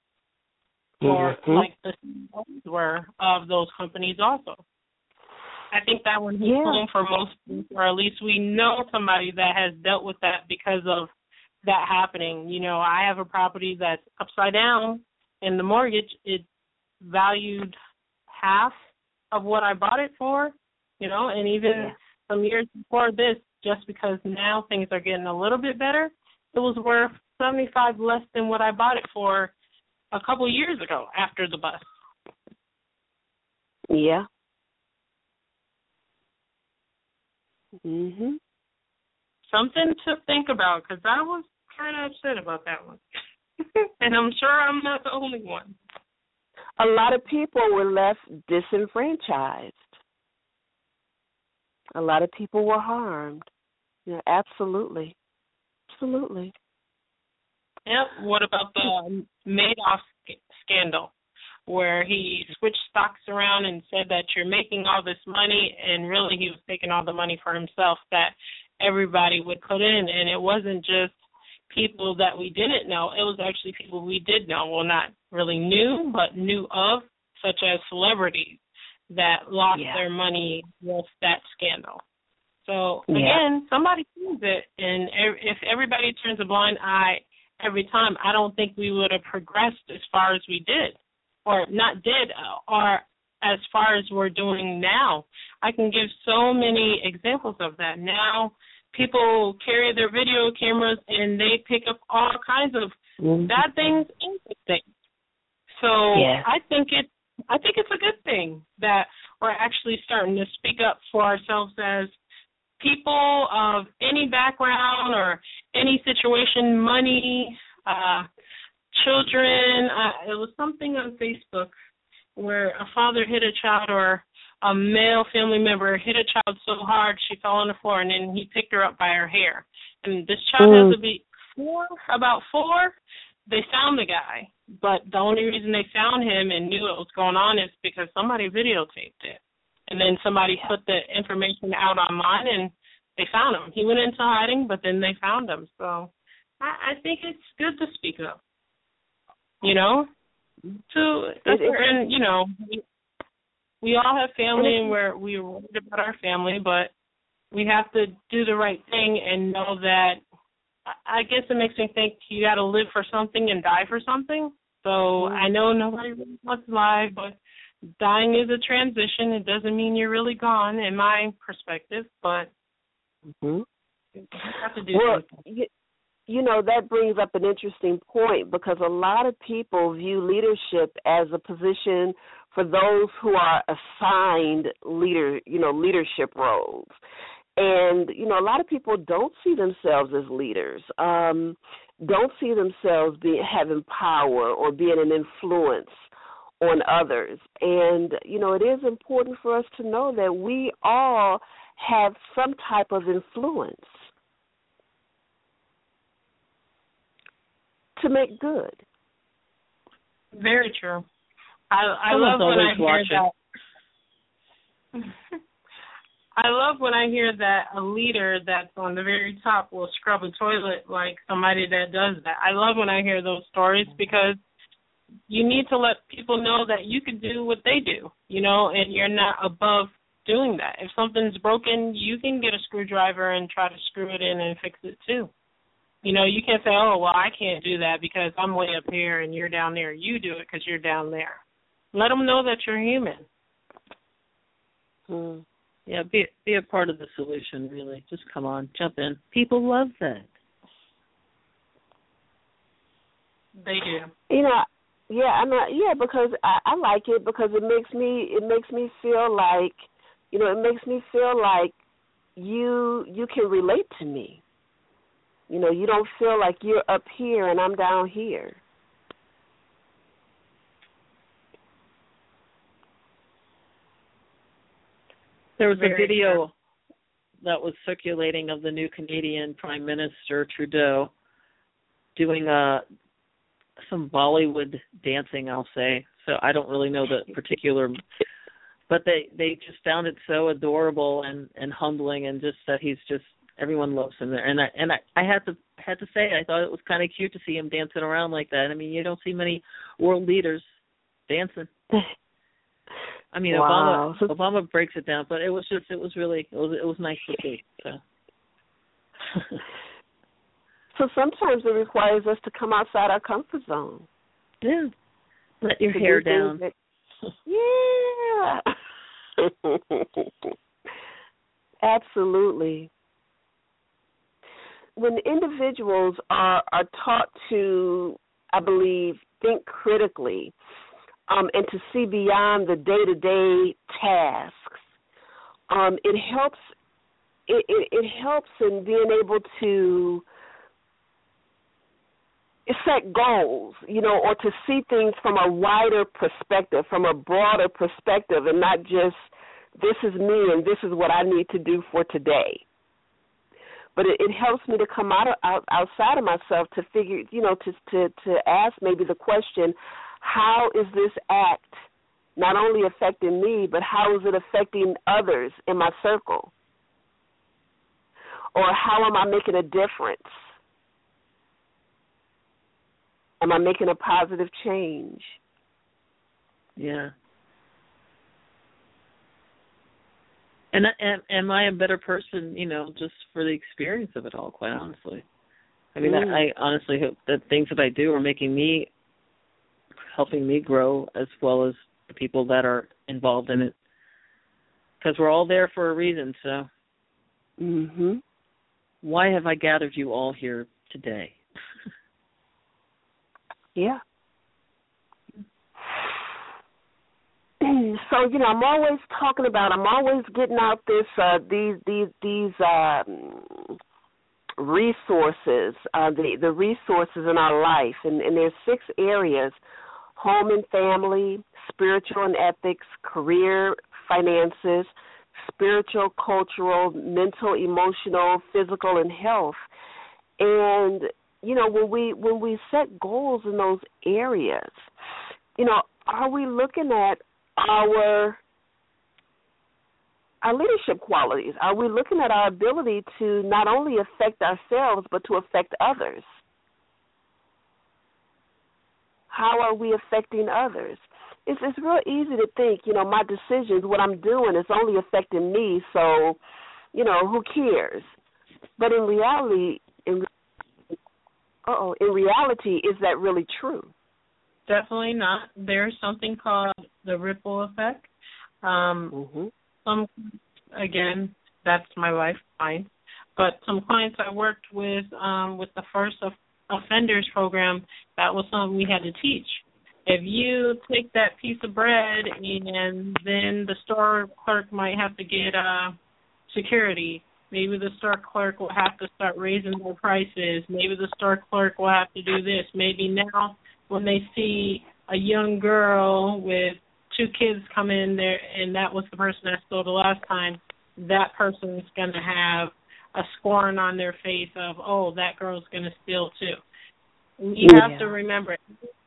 [SPEAKER 4] or mm-hmm. like the CEOs were of those companies also. I think that one hits yeah. home for most, or at least we know somebody that has dealt with that because of that happening. You know, I have a property that's upside down and the mortgage it valued half of what I bought it for, you know, and even yeah. some years before this, just because now things are getting a little bit better, it was worth seventy five less than what I bought it for a couple of years ago after the bus.
[SPEAKER 2] Yeah. Mhm.
[SPEAKER 4] Something to think about because I was kind of upset about that one, and I'm sure I'm not the only one.
[SPEAKER 2] A lot of people were left disenfranchised. A lot of people were harmed. Yeah, absolutely, absolutely.
[SPEAKER 4] Yep. What about the Madoff scandal, where he switched stocks around and said that you're making all this money, and really he was taking all the money for himself that everybody would put in, and it wasn't just people that we didn't know. It was actually people we did know. Well, not really knew, but knew of, such as celebrities that lost yeah. their money with that scandal. So again, yeah. somebody sees it, and if everybody turns a blind eye every time, I don't think we would have progressed as far as we did, or not did, or as far as we're doing now. I can give so many examples of that. Now, people carry their video cameras and they pick up all kinds of mm-hmm. bad things and good things. So
[SPEAKER 2] yeah.
[SPEAKER 4] I think it I think it's a good thing that we're actually starting to speak up for ourselves as people of any background or any situation, money, uh, children. Uh, it was something on Facebook where a father hit a child or a male family member hit a child so hard she fell on the floor and then he picked her up by her hair. And this child mm. has to be four, about four. They found the guy, but the only reason they found him and knew what was going on is because somebody videotaped it and then somebody put the information out online and they found him. He went into hiding, but then they found him. So I, I think it's good to speak up. You know, to and you know we, we all have family and we're we're worried about our family, but we have to do the right thing and know that. I guess it makes me think you got to live for something and die for something. So. I know nobody really wants to lie, but dying is a transition. It doesn't mean you're really gone, in my perspective. But
[SPEAKER 2] mm-hmm.
[SPEAKER 4] you have to do
[SPEAKER 2] well, you, you know that brings up an interesting point because a lot of people view leadership as a position for those who are assigned leader, you know, leadership roles. And you know, a lot of people don't see themselves as leaders. Um, don't see themselves being having power or being an influence on others. And, you know, it is important for us to know that we all have some type of influence to make good.
[SPEAKER 4] Very true. I I love when I hear that. I love when I hear that a leader that's on the very top will scrub a toilet like somebody that does that. I love when I hear those stories because you need to let people know that you can do what they do, you know, and you're not above doing that. If something's broken, you can get a screwdriver and try to screw it in and fix it too. You know, you can't say, "Oh, well, I can't do that because I'm way up here and you're down there." You do it because you're down there. Let them know that you're human.
[SPEAKER 3] Hmm. Yeah, be be a part of the solution. Really, just come on, jump in. People love that.
[SPEAKER 4] They do.
[SPEAKER 2] You know, yeah, I'm not. Yeah, because I, I like it because it makes me it makes me feel like, you know, it makes me feel like you you can relate to me. You know, you don't feel like you're up here and I'm down here.
[SPEAKER 3] There was Very a video true. that was circulating of the new Canadian Prime Minister Trudeau doing a some Bollywood dancing, I'll say. So I don't really know the particular, but they they just found it so adorable and and humbling, and just that he's just everyone loves him there. And I and I I had to had to say I thought it was kind of cute to see him dancing around like that. I mean, you don't see many world leaders dancing. I mean,
[SPEAKER 2] wow.
[SPEAKER 3] Obama Obama breaks it down, but it was just it was really it was it was nice to see. So.
[SPEAKER 2] So sometimes it requires us to come outside our comfort zone.
[SPEAKER 3] Yeah. Let your hair down. That,
[SPEAKER 2] yeah. Absolutely. When individuals are are taught to, I believe, think critically, um, and to see beyond the day to day tasks, um, it helps. It, it, it helps in being able to set goals, you know, or to see things from a wider perspective, from a broader perspective, and not just this is me and this is what I need to do for today. But it, it helps me to come out, of, out outside of myself to figure, you know, to to to ask maybe the question, how is this act not only affecting me, but how is it affecting others in my circle? Or how am I making a difference? Am I making a positive change?
[SPEAKER 3] Yeah. And, and am I a better person, you know, just for the experience of it all? Quite honestly, I mean, mm. I, I honestly hope that things that I do are making me, helping me grow as well as the people that are involved in it, because we're all there for a reason. So,
[SPEAKER 2] mhm.
[SPEAKER 3] Why have I gathered you all here today?
[SPEAKER 2] Yeah. so you know, I'm always talking about. I'm always getting out this uh, these these these um, resources, uh, the the resources in our life, and, and there's six areas: home and family, spiritual and ethics, career, finances, spiritual, cultural, mental, emotional, physical, and health. And you know when we when we set goals in those areas you know are we looking at our our leadership qualities? Are we looking at our ability to not only affect ourselves but to affect others? How are we affecting others? It's it's real easy to think you know my decisions what i'm doing is only affecting me so you know who cares? But in reality in oh, in reality, is that really true?
[SPEAKER 4] Definitely not. There's something called the ripple effect. Um,
[SPEAKER 2] mm-hmm.
[SPEAKER 4] Some, again, that's my life, fine. But some clients I worked with um, with the first of, offenders program, that was something we had to teach. If you take that piece of bread and then the store clerk might have to get uh, security Maybe the store clerk will have to start raising their prices. Maybe the store clerk will have to do this. Maybe now when they see a young girl with two kids come in there and that was the person that stole the last time, that person is going to have a scorn on their face of, oh, that girl's going to steal too. You yeah. have to remember,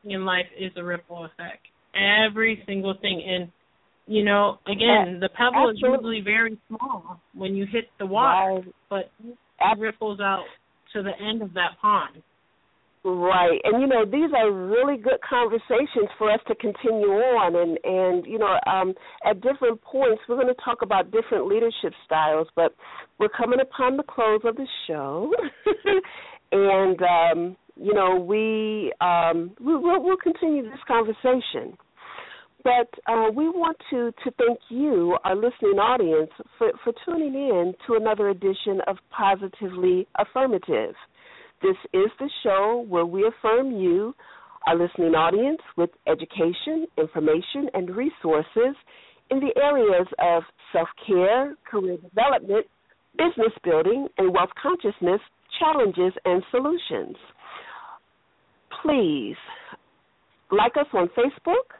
[SPEAKER 4] in life is a ripple effect. Every single thing. And you know, again, the pebble Absolutely. is usually very small when you hit the water, right. but it ripples out to the end of that pond.
[SPEAKER 2] Right. And you know, these are really good conversations for us to continue on and and you know, um at different points we're going to talk about different leadership styles, but we're coming upon the close of the show. and um you know, we um we will we'll continue this conversation. But uh, we want to, to thank you, our listening audience, for, for tuning in to another edition of Positively Affirmative. This is the show where we affirm you, our listening audience, with education, information, and resources in the areas of self care, career development, business building, and wealth consciousness challenges and solutions. Please like us on Facebook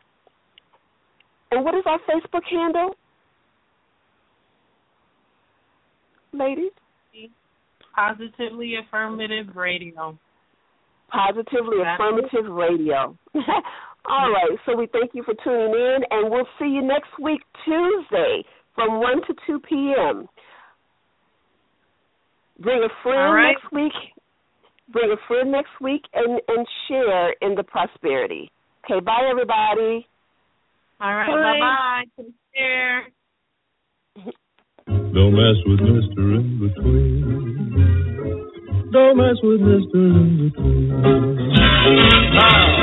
[SPEAKER 2] and what is our Facebook handle? Ladies?
[SPEAKER 4] Positively Affirmative Radio.
[SPEAKER 2] Positively That's Affirmative it. Radio. All right, so we thank you for tuning in, and we'll see you next week, Tuesday, from 1 to 2 p.m. Bring a friend
[SPEAKER 4] right.
[SPEAKER 2] next week. Bring a friend next week and, and share in the prosperity. Okay, bye, everybody.
[SPEAKER 4] All right. Bye bye. Take care.
[SPEAKER 1] Don't mess with Mr. In Between. Don't mess with Mr. In Between.
[SPEAKER 5] Now.